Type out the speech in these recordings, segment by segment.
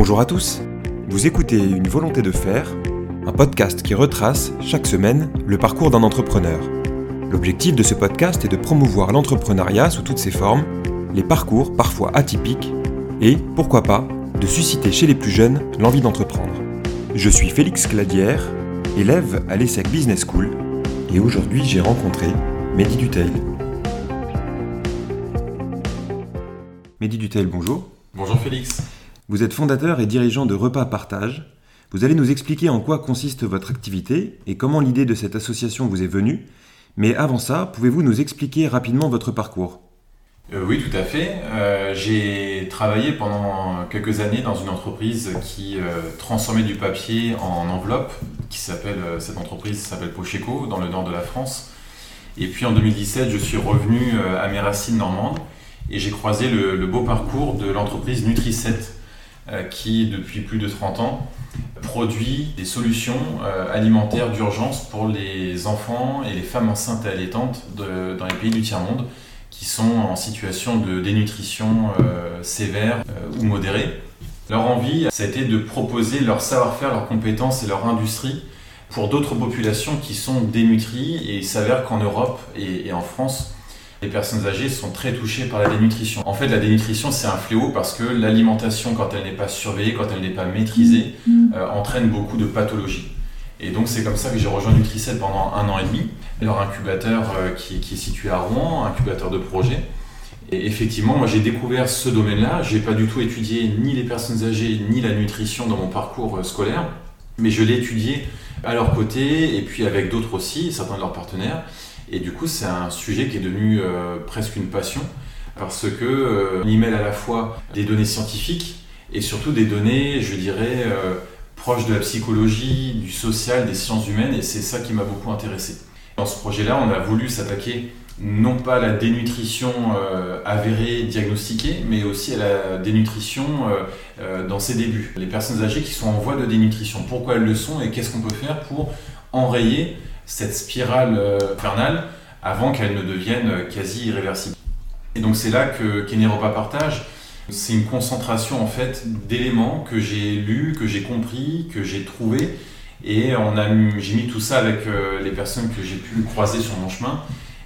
Bonjour à tous. Vous écoutez Une volonté de faire, un podcast qui retrace chaque semaine le parcours d'un entrepreneur. L'objectif de ce podcast est de promouvoir l'entrepreneuriat sous toutes ses formes, les parcours parfois atypiques et, pourquoi pas, de susciter chez les plus jeunes l'envie d'entreprendre. Je suis Félix Cladière, élève à l'ESSEC Business School, et aujourd'hui j'ai rencontré Mehdi Dutel. Mehdi Dutel, bonjour. Bonjour Félix. Vous êtes fondateur et dirigeant de Repas Partage. Vous allez nous expliquer en quoi consiste votre activité et comment l'idée de cette association vous est venue. Mais avant ça, pouvez-vous nous expliquer rapidement votre parcours? Euh, oui, tout à fait. Euh, j'ai travaillé pendant quelques années dans une entreprise qui euh, transformait du papier en enveloppe, qui s'appelle cette entreprise s'appelle Pocheco dans le nord de la France. Et puis en 2017, je suis revenu à mes racines normandes et j'ai croisé le, beau parcours de l'entreprise Nutri7 euh, qui depuis plus de 30 ans produit des solutions euh, alimentaires d'urgence pour les enfants et les femmes enceintes et allaitantes dans les pays du tiers-monde qui sont en situation de dénutrition euh, sévère euh, ou modérée. Leur envie, ça de proposer leur savoir-faire, leurs compétences et leur industrie pour d'autres populations qui sont dénutries et il s'avère qu'en Europe et en France, les personnes âgées sont très touchées par la dénutrition. En fait, la dénutrition, c'est un fléau parce que l'alimentation, quand elle n'est pas surveillée, quand elle n'est pas maîtrisée, euh, entraîne beaucoup de pathologies. Et donc, c'est comme ça que j'ai rejoint Nutri7 pendant un an et demi, leur incubateur euh, qui, qui est situé à Rouen, incubateur de projet. Et effectivement, moi j'ai découvert ce domaine-là. J'ai pas du tout étudié ni les personnes âgées ni la nutrition dans mon parcours euh, scolaire, mais je l'ai étudié à leur côté et puis avec d'autres aussi, certains de leurs partenaires. Et du coup, c'est un sujet qui est devenu euh, presque une passion parce que euh, y mêle à la fois des données scientifiques et surtout des données, je dirais, euh, proches de la psychologie, du social, des sciences humaines, et c'est ça qui m'a beaucoup intéressé. Dans ce projet-là, on a voulu s'attaquer non pas à la dénutrition avérée, diagnostiquée, mais aussi à la dénutrition dans ses débuts. Les personnes âgées qui sont en voie de dénutrition, pourquoi elles le sont et qu'est-ce qu'on peut faire pour enrayer cette spirale euh, infernale avant qu'elle ne devienne euh, quasi irréversible. Et donc c'est là que qu'est né Repas Partage. C'est une concentration en fait d'éléments que j'ai lus, que j'ai compris, que j'ai trouvé, et j'ai mis tout ça avec euh, les personnes que j'ai pu croiser sur mon chemin,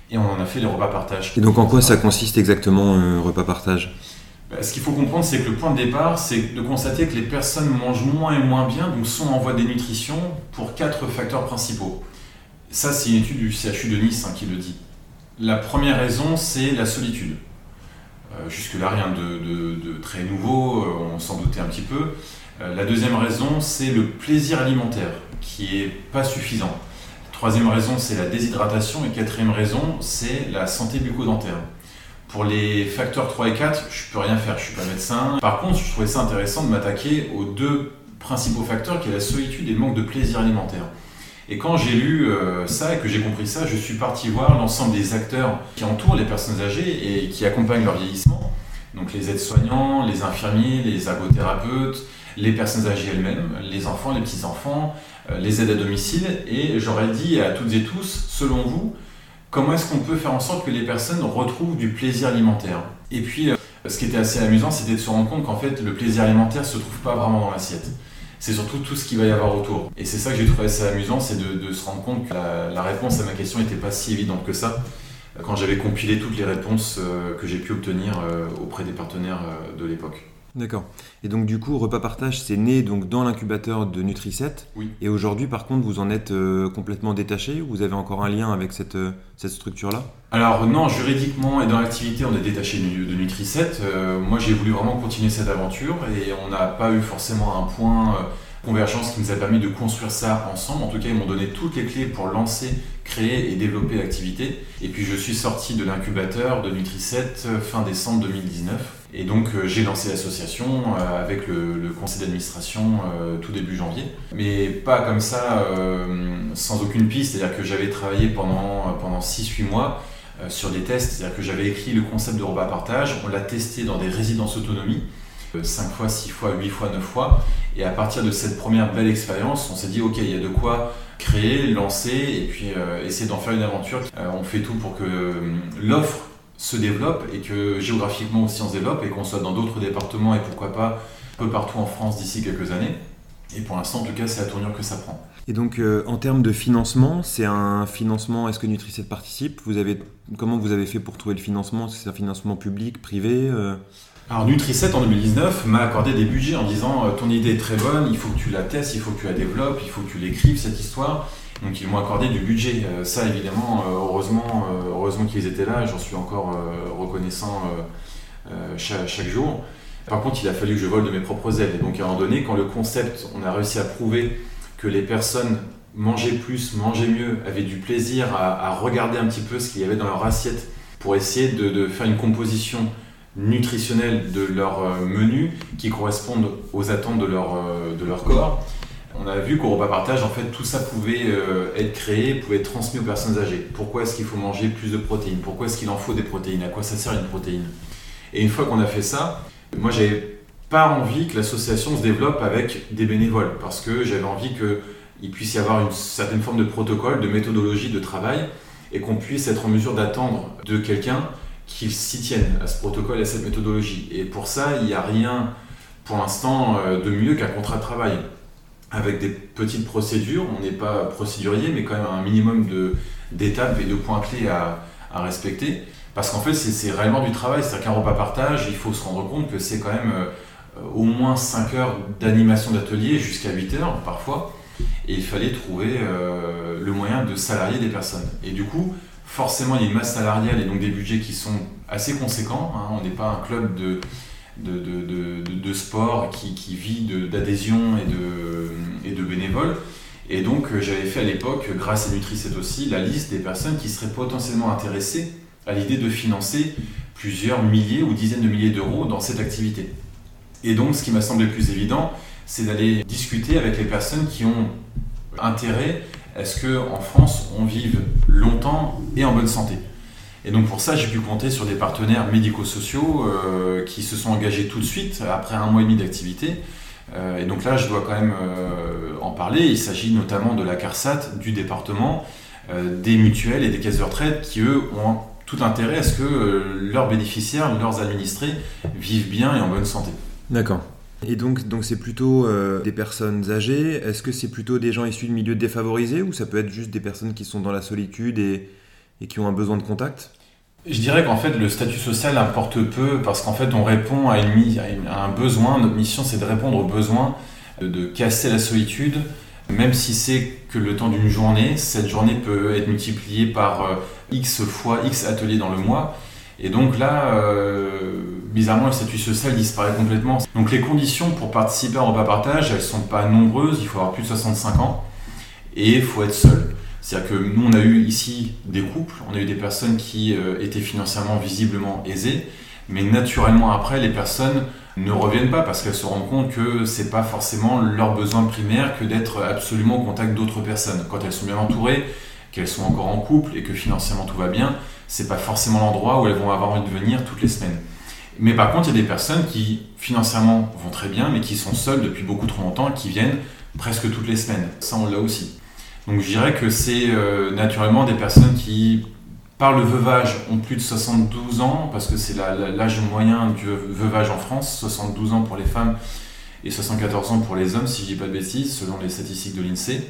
et on en a fait les repas partage. Et donc en quoi ça consiste exactement euh, Repas Partage? Bah, Ce qu'il faut comprendre, c'est que le point de départ, c'est de constater que les personnes mangent moins et moins bien, donc sont en voie de dénutrition, pour quatre facteurs principaux. Ça, c'est une étude du CHU de Nice hein, qui le dit. La première raison, c'est la solitude. Euh, Jusque-là, rien de, très nouveau, euh, on s'en doutait un petit peu. Euh, la deuxième raison, c'est le plaisir alimentaire, qui est pas suffisant. Troisième raison, c'est la déshydratation. Et quatrième raison, c'est la santé bucco-dentaire. Pour les facteurs 3 et 4, je peux rien faire, je suis pas médecin. Par contre, je trouvais ça intéressant de m'attaquer aux deux principaux facteurs, qui est la solitude et le manque de plaisir alimentaire. Et quand j'ai lu euh, ça et que j'ai compris ça, je suis parti voir l'ensemble des acteurs qui entourent les personnes âgées et qui accompagnent leur vieillissement. Donc les aides-soignants, les infirmiers, les ergothérapeutes, les personnes âgées elles-mêmes, les enfants, les petits-enfants, euh, les aides à domicile. Et j'aurais dit à toutes et tous, selon vous, comment est-ce qu'on peut faire en sorte que les personnes retrouvent du plaisir alimentaire? Et puis, euh, ce qui était assez amusant, c'était de se rendre compte qu'en fait, le plaisir alimentaire se trouve pas vraiment dans l'assiette. C'est surtout tout ce qu'il va y avoir autour. Et c'est ça que j'ai trouvé assez amusant, c'est de, se rendre compte que la, la réponse à ma question n'était pas si évidente que ça. Quand j'avais compilé toutes les réponses euh, que j'ai pu obtenir euh, auprès des partenaires euh, de l'époque. D'accord. Et donc du coup, Repas Partage, c'est né donc dans l'incubateur de Nutri7. Oui. Et aujourd'hui, par contre, vous en êtes euh, complètement détaché ou vous avez encore un lien avec cette, euh, cette structure-là? Alors non, juridiquement et dans l'activité, on est détaché de, de Nutri7. Euh, moi, j'ai voulu vraiment continuer cette aventure et on n'a pas eu forcément un point convergence qui nous a permis de construire ça ensemble. En tout cas, ils m'ont donné toutes les clés pour lancer, créer et développer l'activité. Et puis, je suis sorti de l'incubateur de Nutri7 euh, fin décembre 2019. Et donc, euh, j'ai lancé l'association euh, avec le, conseil d'administration euh, tout début janvier. Mais pas comme ça, sans aucune piste. C'est-à-dire que j'avais travaillé pendant, pendant 6-8 mois sur des tests. C'est-à-dire que j'avais écrit le concept de repas partage. On l'a testé dans des résidences autonomie. 5 fois, 6 fois, 8 fois, 9 fois. Et à partir de cette première belle expérience, on s'est dit, OK, il y a de quoi créer, lancer et puis essayer d'en faire une aventure. On fait tout pour que l'offre se développe et que géographiquement aussi on se développe et qu'on soit dans d'autres départements et pourquoi pas peu partout en France d'ici quelques années. Et pour l'instant, en tout cas, c'est la tournure que ça prend. Et donc, euh, en termes de financement, c'est un financement. Est-ce que Nutricet participe? Vous avez, Comment vous avez fait pour trouver le financement? C'est un financement public, privé euh? Alors, Nutricet en 2019 m'a accordé des budgets en disant ton idée est très bonne, il faut que tu la testes, il faut que tu la développes, il faut que tu l'écrives cette histoire. Donc ils m'ont accordé du budget. Euh, ça, évidemment, euh, heureusement, euh, heureusement qu'ils étaient là, j'en suis encore reconnaissant chaque, jour. Par contre, il a fallu que je vole de mes propres ailes. Et donc à un moment donné, quand le concept, on a réussi à prouver que les personnes mangeaient plus, mangeaient mieux, avaient du plaisir à, regarder un petit peu ce qu'il y avait dans leur assiette pour essayer de, faire une composition nutritionnelle de leur menu qui corresponde aux attentes de leur, de leur corps, on a vu qu'au repas partage, en fait, tout ça pouvait euh, être créé, pouvait être transmis aux personnes âgées. Pourquoi est-ce qu'il faut manger plus de protéines? Pourquoi est-ce qu'il en faut des protéines? À quoi ça sert une protéine? Et une fois qu'on a fait ça, moi, j'avais pas envie que l'association se développe avec des bénévoles, parce que j'avais envie qu'il puisse y avoir une certaine forme de protocole, de méthodologie de travail, et qu'on puisse être en mesure d'attendre de quelqu'un qu'il s'y tienne à ce protocole et à cette méthodologie. Et pour ça, il n'y a rien, pour l'instant, euh, de mieux qu'un contrat de travail avec des petites procédures. On n'est pas procédurier, mais quand même un minimum d'étapes et de points clés à, respecter. Parce qu'en fait, c'est réellement du travail. C'est-à-dire qu'un repas partage, il faut se rendre compte que c'est quand même euh, au moins 5 heures d'animation d'atelier, jusqu'à 8 heures parfois. Et il fallait trouver euh, le moyen de salarier des personnes. Et du coup, forcément, il y a une masse salariale et donc des budgets qui sont assez conséquents. Hein. On n'est pas un club de de, sport qui, vit d'adhésion et de, bénévoles. Et donc euh, j'avais fait à l'époque, grâce à Nutricet aussi, la liste des personnes qui seraient potentiellement intéressées à l'idée de financer plusieurs milliers ou dizaines de milliers d'euros dans cette activité. Et donc ce qui m'a semblé plus évident, c'est d'aller discuter avec les personnes qui ont intérêt à ce qu'en France on vive longtemps et en bonne santé. Et donc pour ça, j'ai pu compter sur des partenaires médico-sociaux euh, qui se sont engagés tout de suite après un mois et demi d'activité. Euh, et donc là, je dois quand même euh, en parler. Il s'agit notamment de la CARSAT, du département, des mutuelles et des caisses de retraite qui, eux, ont tout intérêt à ce que leurs bénéficiaires, leurs administrés vivent bien et en bonne santé. D'accord. Et donc, donc c'est plutôt des personnes âgées. Est-ce que c'est plutôt des gens issus de milieux défavorisés ou ça peut être juste des personnes qui sont dans la solitude et, et qui ont un besoin de contact je dirais qu'en fait, le statut social importe peu parce qu'en fait, on répond à, une, un besoin. Notre mission, c'est de répondre aux besoins, de, casser la solitude, même si c'est que le temps d'une journée. Cette journée peut être multipliée par euh, X fois X ateliers dans le mois. Et donc là, euh, bizarrement, le statut social disparaît complètement. Donc les conditions pour participer à un repas partage, elles ne sont pas nombreuses. Il faut avoir plus de 65 ans et il faut être seul. C'est-à-dire que nous, on a eu ici des couples, on a eu des personnes qui euh, étaient financièrement visiblement aisées, mais naturellement après, les personnes ne reviennent pas parce qu'elles se rendent compte que c'est pas forcément leur besoin primaire que d'être absolument au contact d'autres personnes. Quand elles sont bien entourées, qu'elles sont encore en couple et que financièrement tout va bien, c'est pas forcément l'endroit où elles vont avoir envie de venir toutes les semaines. Mais par contre, il y a des personnes qui financièrement vont très bien, mais qui sont seules depuis beaucoup trop longtemps et qui viennent presque toutes les semaines. Ça, on l'a aussi. Donc je dirais que c'est euh, naturellement des personnes qui, par le veuvage, ont plus de 72 ans, parce que c'est l'âge moyen du veuvage en France, 72 ans pour les femmes et 74 ans pour les hommes, si je dis pas de bêtises, selon les statistiques de l'INSEE.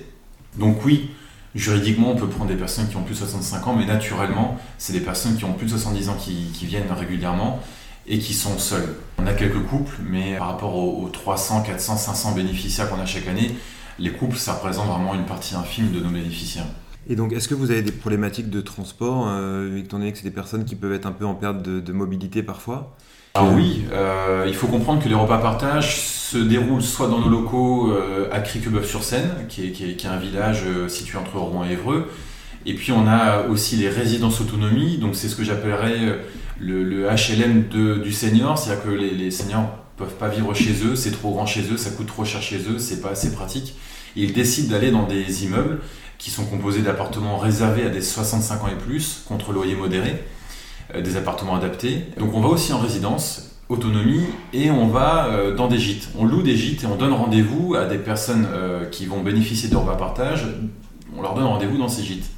Donc oui, juridiquement, on peut prendre des personnes qui ont plus de 65 ans, mais naturellement, c'est des personnes qui ont plus de 70 ans qui, viennent régulièrement et qui sont seules. On a quelques couples, mais par rapport aux 300, 400, 500 bénéficiaires qu'on a chaque année, les couples, ça représente vraiment une partie infime de nos bénéficiaires. Et donc, est-ce que vous avez des problématiques de transport, euh, étant donné que c'est des personnes qui peuvent être un peu en perte de, mobilité parfois? Ah oui, euh, il faut comprendre que les repas partage se déroulent soit dans nos locaux euh, à Criquebeuf-sur-Seine, qui est, un village situé entre Rouen et Évreux, et puis on a aussi les résidences autonomie, donc c'est ce que j'appellerais le, HLM du senior, c'est-à-dire que les, les seniors peuvent pas vivre chez eux, c'est trop grand chez eux, ça coûte trop cher chez eux, c'est pas assez pratique. ils décident d'aller dans des immeubles qui sont composés d'appartements réservés à des 65 ans et plus, contre loyer modéré, euh, des appartements adaptés. Donc on va aussi en résidence, autonomie, et on va euh, dans des gîtes. On loue des gîtes et on donne rendez-vous à des personnes euh, qui vont bénéficier de repas partage, on leur donne rendez-vous dans ces gîtes.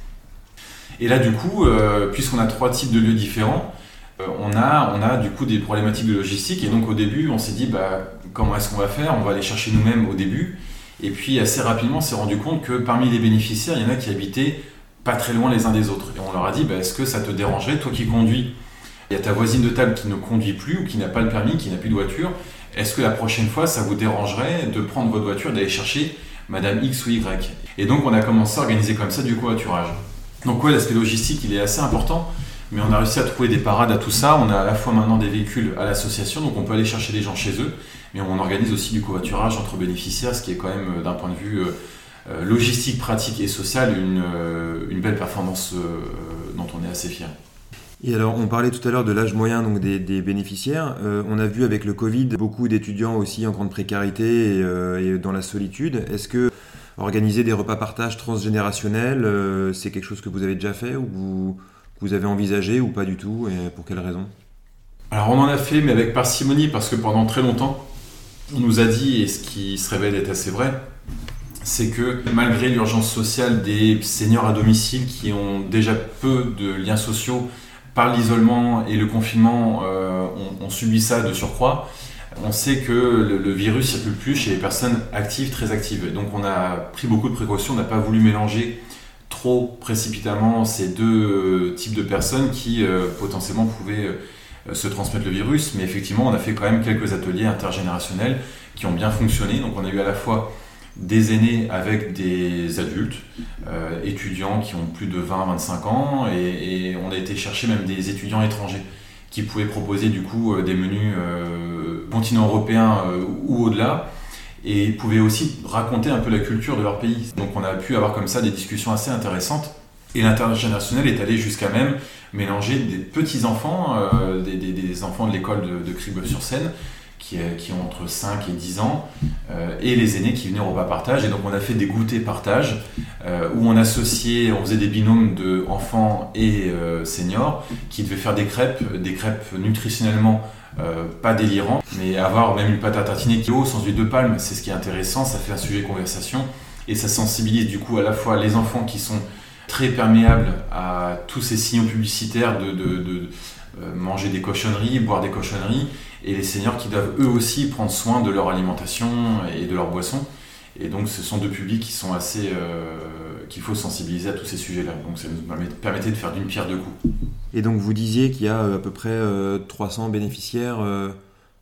Et là du coup, puisqu'on a trois types de lieux différents, on, a, on a du coup des problématiques de logistique et donc au début on s'est dit bah, comment est-ce qu'on va faire? On va aller chercher nous-mêmes au début. Et puis assez rapidement, on s'est rendu compte que parmi les bénéficiaires, il y en a qui habitaient pas très loin les uns des autres. Et on leur a dit, bah, est-ce que ça te dérangerait, toi qui conduis? Il y a ta voisine de table qui ne conduit plus ou qui n'a pas le permis, qui n'a plus de voiture. Est-ce que la prochaine fois, ça vous dérangerait de prendre votre voiture, d'aller chercher Madame X ou Y? Et donc, on a commencé à organiser comme ça du covoiturage. Donc, ouais, l'aspect logistique, il est assez important. Mais on a réussi à trouver des parades à tout ça. On a à la fois maintenant des véhicules à l'association, donc on peut aller chercher des gens chez eux. Mais on organise aussi du covoiturage entre bénéficiaires, ce qui est quand même, euh, d'un point de vue euh, euh, logistique, pratique et social, une, belle performance dont on est assez fier. Et alors, on parlait tout à l'heure de l'âge moyen donc des, bénéficiaires. on a vu avec le Covid beaucoup d'étudiants aussi en grande précarité et, dans la solitude. Est-ce que organiser des repas partage transgénérationnels, c'est quelque chose que vous avez déjà fait ou vous, vous avez envisagé ou pas du tout et pour quelles raisons Alors, on en a fait, mais avec parcimonie, parce que pendant très longtemps, on nous a dit, et ce qui se révèle être assez vrai, c'est que malgré l'urgence sociale des seniors à domicile qui ont déjà peu de liens sociaux par l'isolement et le confinement, euh, on, subit ça de surcroît. On sait que le, virus circule plus chez les personnes actives, très actives. Donc on a pris beaucoup de précautions, on n'a pas voulu mélanger trop précipitamment ces deux types de personnes qui euh, potentiellement pouvaient euh, se transmettre le virus. Mais effectivement, on a fait quand même quelques ateliers intergénérationnels qui ont bien fonctionné. Donc on a eu à la fois des aînés avec des adultes, euh, étudiants qui ont plus de 20-25 ans, et, on a été chercher même des étudiants étrangers qui pouvaient proposer du coup euh, des menus euh, continent européen ou au-delà, et pouvaient aussi raconter un peu la culture de leur pays. Donc on a pu avoir comme ça des discussions assez intéressantes. Et l'intergénérationnel est allé jusqu'à même mélanger des petits-enfants, des, enfants de l'école de, de sur seine qui, ont entre 5 et 10 ans, euh, et les aînés qui venaient au repas partage. Et donc on a fait des goûters partage, euh, où on associait, on faisait des binômes de enfants et euh, seniors, qui devaient faire des crêpes, des crêpes nutritionnellement pas délirantes, mais avoir même une pâte à tartiner qui est haut sans huile de palme, c'est ce qui est intéressant, ça fait un sujet de conversation, et ça sensibilise du coup à la fois les enfants qui sont très perméables à tous ces signaux publicitaires de, de manger des cochonneries, boire des cochonneries, et les seniors qui doivent eux aussi prendre soin de leur alimentation et de leur boisson. Et donc ce sont deux publics qui sont assez... Euh, qu'il faut sensibiliser à tous ces sujets-là. Donc ça nous permettait de faire d'une pierre deux coups. Et donc vous disiez qu'il y a euh, à peu près 300 euh, bénéficiaires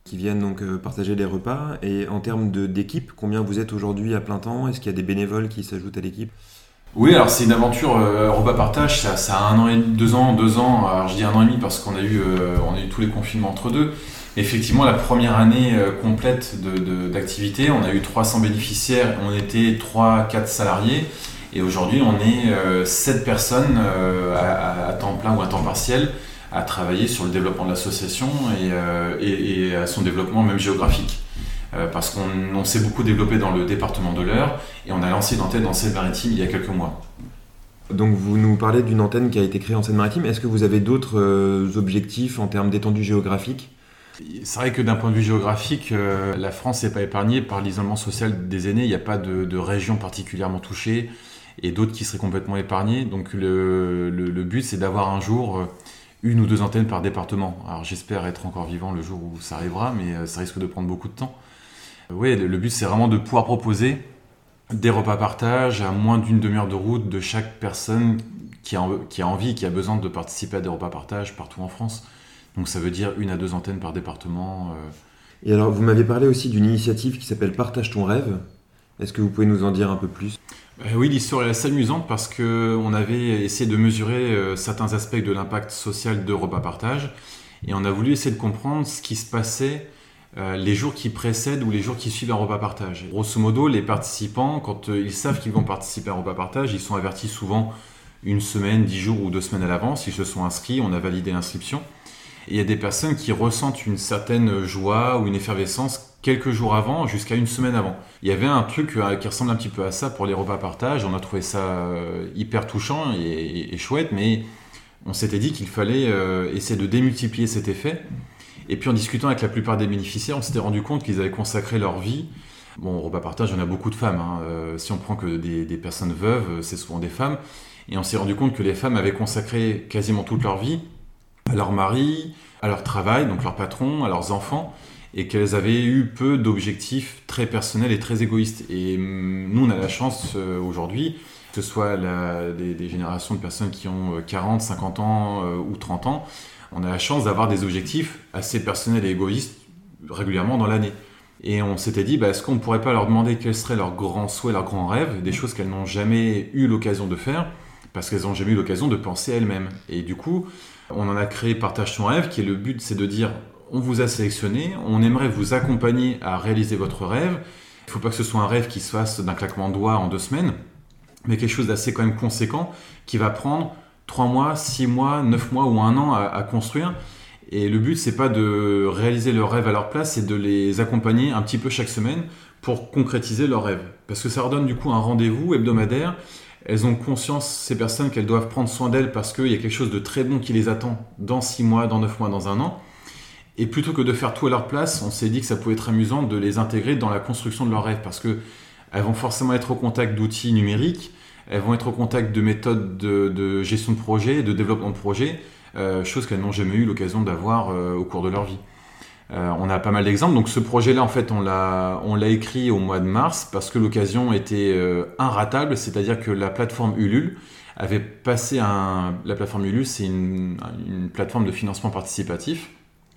qui viennent donc partager les repas. Et en termes d'équipe, combien vous êtes aujourd'hui à plein temps? Est-ce qu'il y a des bénévoles qui s'ajoutent à l'équipe? Oui, alors c'est une aventure repas partage, ça, a un an et deux ans, deux ans. Alors je dis un an et demi parce qu'on a eu, a eu tous les confinements entre deux. Effectivement, la première année euh, complète d'activité, on a eu 300 bénéficiaires, on était 3-4 salariés. Et aujourd'hui, on est 7 euh, personnes euh, à, temps plein ou à temps partiel à travailler sur le développement de l'association et, à son développement même géographique. parce qu'on s'est beaucoup développé dans le département de l'Eure et on a lancé une antenne en Seine-Maritime il y a quelques mois. Donc vous nous parlez d'une antenne qui a été créée en Seine-Maritime. Est-ce que vous avez d'autres objectifs en termes d'étendue géographique? C'est vrai que d'un point de vue géographique, euh, la France n'est pas épargnée par l'isolement social des aînés. Il n'y a pas de, région particulièrement touchée et d'autres qui seraient complètement épargnées. Donc le, but, c'est d'avoir un jour euh, une ou deux antennes par département. Alors j'espère être encore vivant le jour où ça arrivera, mais euh, ça risque de prendre beaucoup de temps. Oui, le but, c'est vraiment de pouvoir proposer des repas partage à moins d'une demi-heure de route de chaque personne qui a, qui a envie, qui a besoin de participer à des repas partage partout en France. Donc ça veut dire une à deux antennes par département. Euh. Et alors, vous m'avez parlé aussi d'une initiative qui s'appelle Partage ton rêve. Est-ce que vous pouvez nous en dire un peu plus? euh, Oui, l'histoire est assez amusante parce qu'on avait essayé de mesurer euh, certains aspects de l'impact social de repas partage et on a voulu essayer de comprendre ce qui se passait les jours qui précèdent ou les jours qui suivent un repas partage. Grosso modo, les participants, quand ils savent qu'ils vont participer à un repas partage, ils sont avertis souvent une semaine, dix jours ou deux semaines à l'avance. Ils se sont inscrits, on a validé l'inscription. Et il y a des personnes qui ressentent une certaine joie ou une effervescence quelques jours avant, jusqu'à une semaine avant. Il y avait un truc euh, qui ressemble un petit peu à ça pour les repas partage. On a trouvé ça euh, hyper touchant et, chouette, mais on s'était dit qu'il fallait euh, essayer de démultiplier cet effet. Et puis en discutant avec la plupart des bénéficiaires, on s'était rendu compte qu'ils avaient consacré leur vie. Bon, repas partage, en a beaucoup de femmes. Hein. si on prend que des, des personnes veuves, c'est souvent des femmes. Et on s'est rendu compte que les femmes avaient consacré quasiment toute leur vie à leur mari, à leur travail, donc leur patron, à leurs enfants, et qu'elles avaient eu peu d'objectifs très personnels et très égoïstes. Et hum, nous, on a la chance euh, aujourd'hui, que ce soit des, générations de personnes qui ont 40, euh, 50 ans euh, ou 30 ans, on a la chance d'avoir des objectifs assez personnels et égoïstes régulièrement dans l'année. Et on s'était dit, bah, est-ce qu'on ne pourrait pas leur demander quels seraient leurs grands souhaits, leurs grands rêves, des choses qu'elles n'ont jamais eu l'occasion de faire, parce qu'elles n'ont jamais eu l'occasion de penser elles-mêmes. Et du coup, on en a créé Partage ton rêve, qui est le but, c'est de dire, on vous a sélectionné, on aimerait vous accompagner à réaliser votre rêve. Il ne faut pas que ce soit un rêve qui se fasse d'un claquement de doigts en deux semaines, mais quelque chose d'assez quand même conséquent qui va prendre trois mois, six mois, neuf mois ou un an à, construire. Et le but, c'est pas de réaliser leur rêve à leur place, c'est de les accompagner un petit peu chaque semaine pour concrétiser leur rêve. Parce que ça leur donne du coup un rendez-vous hebdomadaire. Elles ont conscience, ces personnes, qu'elles doivent prendre soin d'elles parce qu'il y a quelque chose de très bon qui les attend dans six mois, dans neuf mois, dans un an. Et plutôt que de faire tout à leur place, on s'est dit que ça pouvait être amusant de les intégrer dans la construction de leurs rêves parce que elles vont forcément être au contact d'outils numériques, elles vont être au contact de méthodes de, gestion de projet, de développement de projet, euh, chose qu'elles n'ont jamais eu l'occasion d'avoir euh, au cours de leur vie. Euh, on a pas mal d'exemples. Donc ce projet-là, en fait, on l'a, écrit au mois de mars parce que l'occasion était inratable, c'est-à-dire que la plateforme Ulule avait passé un... La plateforme Ulule, c'est une plateforme de financement participatif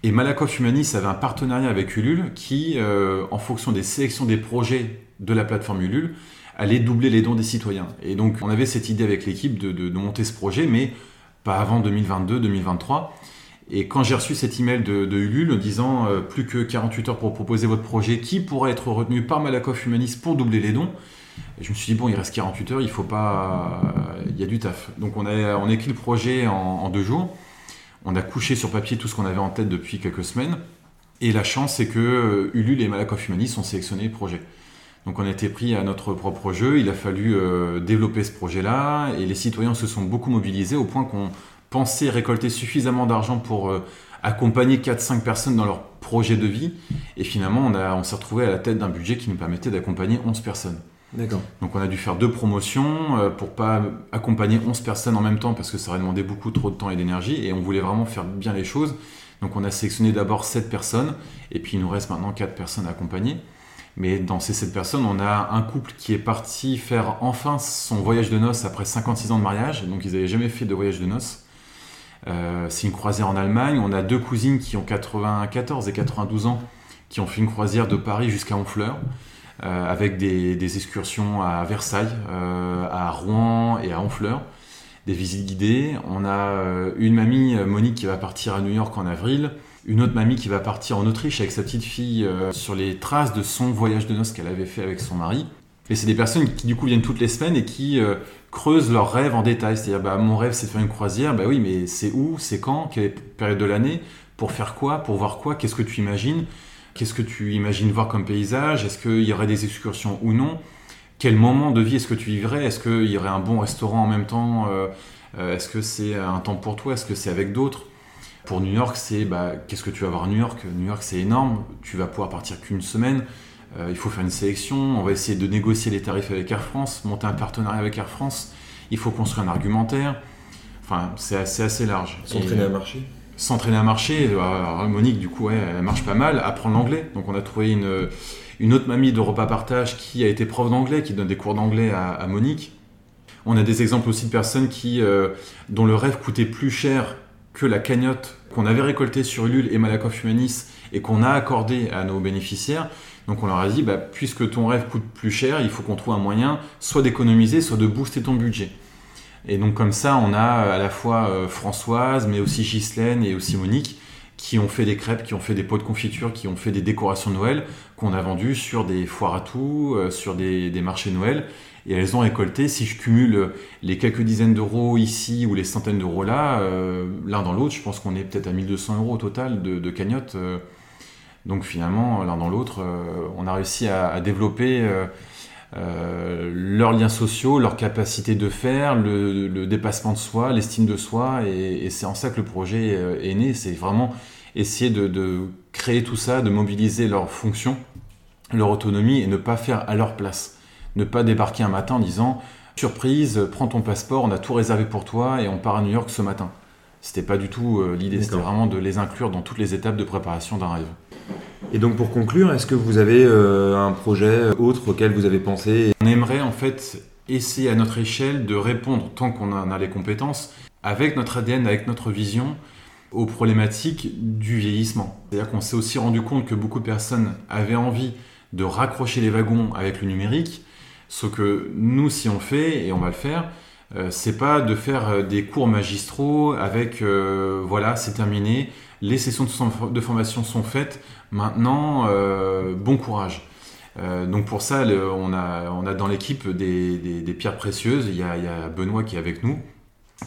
et Malakoff Humanis avait un partenariat avec Ulule qui, euh, en fonction des sélections des projets de la plateforme Ulule, allait doubler les dons des citoyens. Et donc on avait cette idée avec l'équipe de, monter ce projet, mais pas avant 2022-2023. Et quand j'ai reçu cet email de, de Ulule disant euh, plus que 48 heures pour proposer votre projet qui pourrait être retenu par Malakoff Humanis pour doubler les dons, je me suis dit bon il reste 48 heures, il faut pas, il y a du taf. Donc on a, on écrit le projet en deux jours. On a couché sur papier tout ce qu'on avait en tête depuis quelques semaines. Et la chance, c'est que euh, Ulule et Malakoff Humanis ont sélectionné le projet. Donc on a été pris à notre propre jeu, il a fallu euh, développer ce projet-là, et les citoyens se sont beaucoup mobilisés au point qu'on pensait récolter suffisamment d'argent pour euh, accompagner 4-5 personnes dans leur projet de vie, et finalement on, on s'est retrouvé à la tête d'un budget qui nous permettait d'accompagner 11 personnes. D'accord. Donc on a dû faire deux promotions euh, pour pas accompagner 11 personnes en même temps parce que ça aurait demandé beaucoup trop de temps et d'énergie et on voulait vraiment faire bien les choses. Donc on a sélectionné d'abord 7 personnes et puis il nous reste maintenant 4 personnes à accompagner. Mais dans ces 7 personnes, on a un couple qui est parti faire enfin son voyage de noces après 56 ans de mariage. Donc ils n'avaient jamais fait de voyage de noces. Euh, c'est une croisière en Allemagne. On a deux cousines qui ont 94 et 92 ans qui ont fait une croisière de Paris jusqu'à Honfleur. Euh, avec des, excursions à Versailles, euh, à Rouen et à Honfleur, des visites guidées. On a euh, une mamie, Monique, qui va partir à New York en avril, une autre mamie qui va partir en Autriche avec sa petite fille sur les traces de son voyage de noces qu'elle avait fait avec son mari. Et c'est des personnes qui du coup viennent toutes les semaines et qui creusent leurs rêves en détail. C'est-à-dire, bah, mon rêve c'est de faire une croisière, bah oui, mais c'est où, c'est quand, quelle période de l'année, pour faire quoi, pour voir quoi, qu'est-ce que tu imagines? Qu'est-ce que tu imagines voir comme paysage? Est-ce qu'il y aurait des excursions ou non? Quel moment de vie est-ce que tu vivrais? Est-ce qu'il y aurait un bon restaurant en même temps? Euh, euh, Est-ce que c'est un temps pour toi? Est-ce que c'est avec d'autres? Pour New York, c'est bah, qu'est-ce que tu vas voir à New York? New York, c'est énorme. Tu vas pouvoir partir qu'une semaine. Euh, il faut faire une sélection. On va essayer de négocier les tarifs avec Air France, monter un partenariat avec Air France. Il faut construire un argumentaire. Enfin, c'est assez, assez large. S'entraîner à marcher? S'entraîner à marcher. Euh, Monique, du coup, elle marche pas mal, apprendre l'anglais. Donc, on a trouvé une, une autre mamie de repas partage qui a été prof d'anglais, qui donne des cours d'anglais à, Monique. On a des exemples aussi de personnes qui, euh, dont le rêve coûtait plus cher que la cagnotte qu'on avait récoltée sur Ulule et Malakoff Humanis et qu'on a accordé à nos bénéficiaires. Donc on leur a dit, bah, puisque ton rêve coûte plus cher, il faut qu'on trouve un moyen soit d'économiser, soit de booster ton budget. Et donc comme ça, on a euh, à la fois euh, Françoise, mais aussi Ghislaine et aussi Monique, qui ont fait des crêpes, qui ont fait des pots de confiture, qui ont fait des décorations Noël, qu'on a vendues sur des foires à tout, euh, sur des, marchés Noël. Et elles ont récolté, si je cumule les quelques dizaines d'euros ici ou les centaines d'euros là, l'un dans l'autre, je pense qu'on est peut-être à 1200 euros au total de, de cagnotte. donc finalement, l'un dans l'autre, on a réussi à développer euh, leurs liens sociaux, leur capacité de faire, le, dépassement de soi, l'estime de soi, et, c'est en ça que le projet euh, est né. C'est vraiment essayer de, créer tout ça, de mobiliser leurs fonctions, leur autonomie, et ne pas faire à leur place. Ne pas débarquer un matin en disant surprise, prends ton passeport, on a tout réservé pour toi et on part à New York ce matin. C'était pas du tout euh, l'idée, c'était vraiment de les inclure dans toutes les étapes de préparation d'un rêve. Et donc pour conclure, est-ce que vous avez euh, un projet autre auquel vous avez pensé? On aimerait en fait essayer à notre échelle de répondre, tant qu'on en a les compétences, avec notre ADN, avec notre vision, aux problématiques du vieillissement. C'est-à-dire qu'on s'est aussi rendu compte que beaucoup de personnes avaient envie de raccrocher les wagons avec le numérique, ce que nous, si on fait, et on va le faire, euh, c'est pas de faire euh, des cours magistraux avec euh, voilà, c'est terminé, les sessions de formation sont faites, maintenant, bon courage. donc pour ça, on, a, dans l'équipe des, pierres précieuses. Il y, a, Benoît qui est avec nous,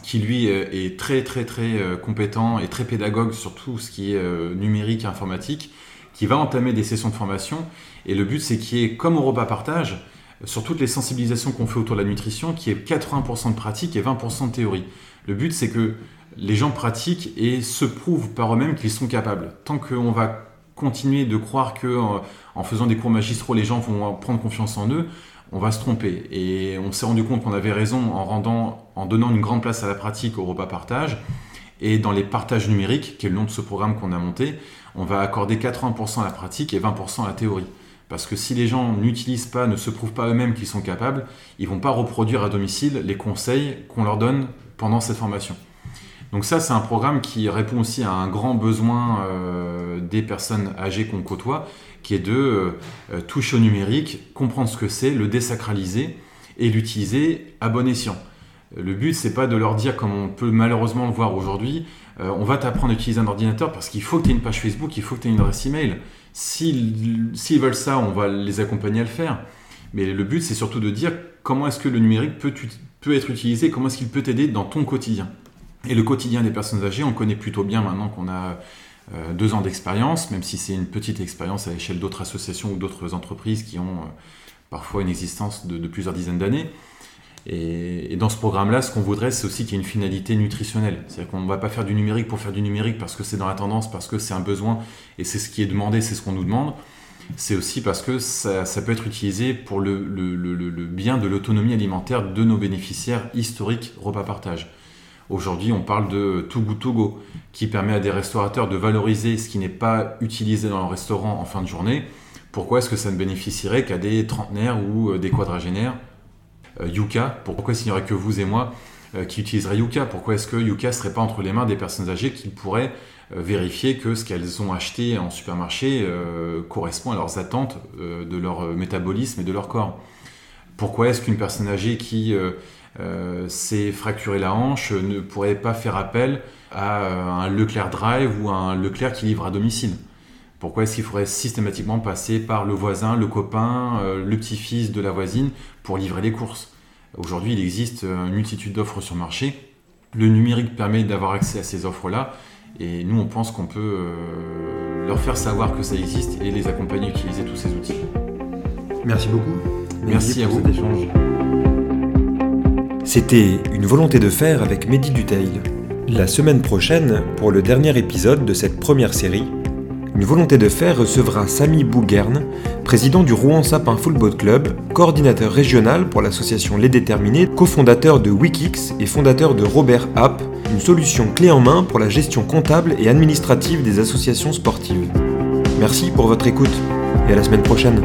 qui lui est très très très compétent et très pédagogue sur tout ce qui est numérique et informatique, qui va entamer des sessions de formation. Et le but, c'est qu'il y ait, comme au repas partage, sur toutes les sensibilisations qu'on fait autour de la nutrition, qui est 80% de pratique et 20% de théorie. Le but, c'est que les gens pratiquent et se prouvent par eux-mêmes qu'ils sont capables. Tant qu'on va continuer de croire que euh, en faisant des cours magistraux, les gens vont prendre confiance en eux, on va se tromper. Et on s'est rendu compte qu'on avait raison en, donnant une grande place à la pratique au repas partage. Et dans les partages numériques, qui est le nom de ce programme qu'on a monté, on va accorder 80% à la pratique et 20% à la théorie. Parce que si les gens n'utilisent pas, ne se prouvent pas eux-mêmes qu'ils sont capables, ils vont pas reproduire à domicile les conseils qu'on leur donne pendant cette formation. Donc ça, c'est un programme qui répond aussi à un grand besoin euh, des personnes âgées qu'on côtoie, qui est de euh, toucher au numérique, comprendre ce que c'est, le désacraliser et l'utiliser à bon escient. Le but, c'est pas de leur dire, comme on peut malheureusement le voir aujourd'hui, euh, on va t'apprendre à utiliser un ordinateur parce qu'il faut que tu aies une page Facebook, il faut que tu aies une adresse email. S'ils veulent ça, on va les accompagner à le faire. Mais le but, c'est surtout de dire comment est-ce que le numérique peut être utilisé, comment est-ce qu'il peut t'aider dans ton quotidien. Et le quotidien des personnes âgées, on connaît plutôt bien maintenant qu'on a euh, deux ans d'expérience, même si c'est une petite expérience à l'échelle d'autres associations ou d'autres entreprises qui ont euh, parfois une existence de plusieurs dizaines d'années. Et, dans ce programme-là, ce qu'on voudrait, c'est aussi qu'il y ait une finalité nutritionnelle. C'est-à-dire qu'on ne va pas faire du numérique pour faire du numérique parce que c'est dans la tendance, parce que c'est un besoin et c'est ce qui est demandé, c'est ce qu'on nous demande. C'est aussi parce que ça, peut être utilisé pour le, bien de l'autonomie alimentaire de nos bénéficiaires historiques repas partage. Aujourd'hui, on parle de Togo Togo, qui permet à des restaurateurs de valoriser ce qui n'est pas utilisé dans leur restaurant en fin de journée. Pourquoi est-ce que ça ne bénéficierait qu'à des trentenaires ou euh, des quadragénaires? Euh, Yuka. Pourquoi s'il n'y aurait que vous et moi euh, qui utiliseraient Yuka? Pourquoi est-ce que Yuka ne serait pas entre les mains des personnes âgées qui pourraient vérifier que ce qu'elles ont acheté en supermarché correspond à leurs attentes de leur métabolisme et de leur corps? Pourquoi est-ce qu'une personne âgée qui s'est fracturé la hanche ne pourrait pas faire appel à un Leclerc Drive ou à un Leclerc qui livre à domicile pourquoi est-ce qu'il faudrait systématiquement passer par le voisin, le copain, euh, le petit-fils de la voisine pour livrer les courses? Aujourd'hui, il existe euh, une multitude d'offres sur le marché. Le numérique permet d'avoir accès à ces offres-là. Et nous, on pense qu'on peut euh, leur faire savoir que ça existe et les accompagner à utiliser tous ces outils. Merci beaucoup. Merci, à vous. Cet échange. C'était une volonté de faire avec Mehdi Duteil. La semaine prochaine, pour le dernier épisode de cette première série, une volonté de faire recevra Samy Bouguerne, président du Rouen Sapin Football Club, coordinateur régional pour l'association Les Déterminés, cofondateur de Wikix et fondateur de Robert App, une solution clé en main pour la gestion comptable et administrative des associations sportives. Merci pour votre écoute et à la semaine prochaine.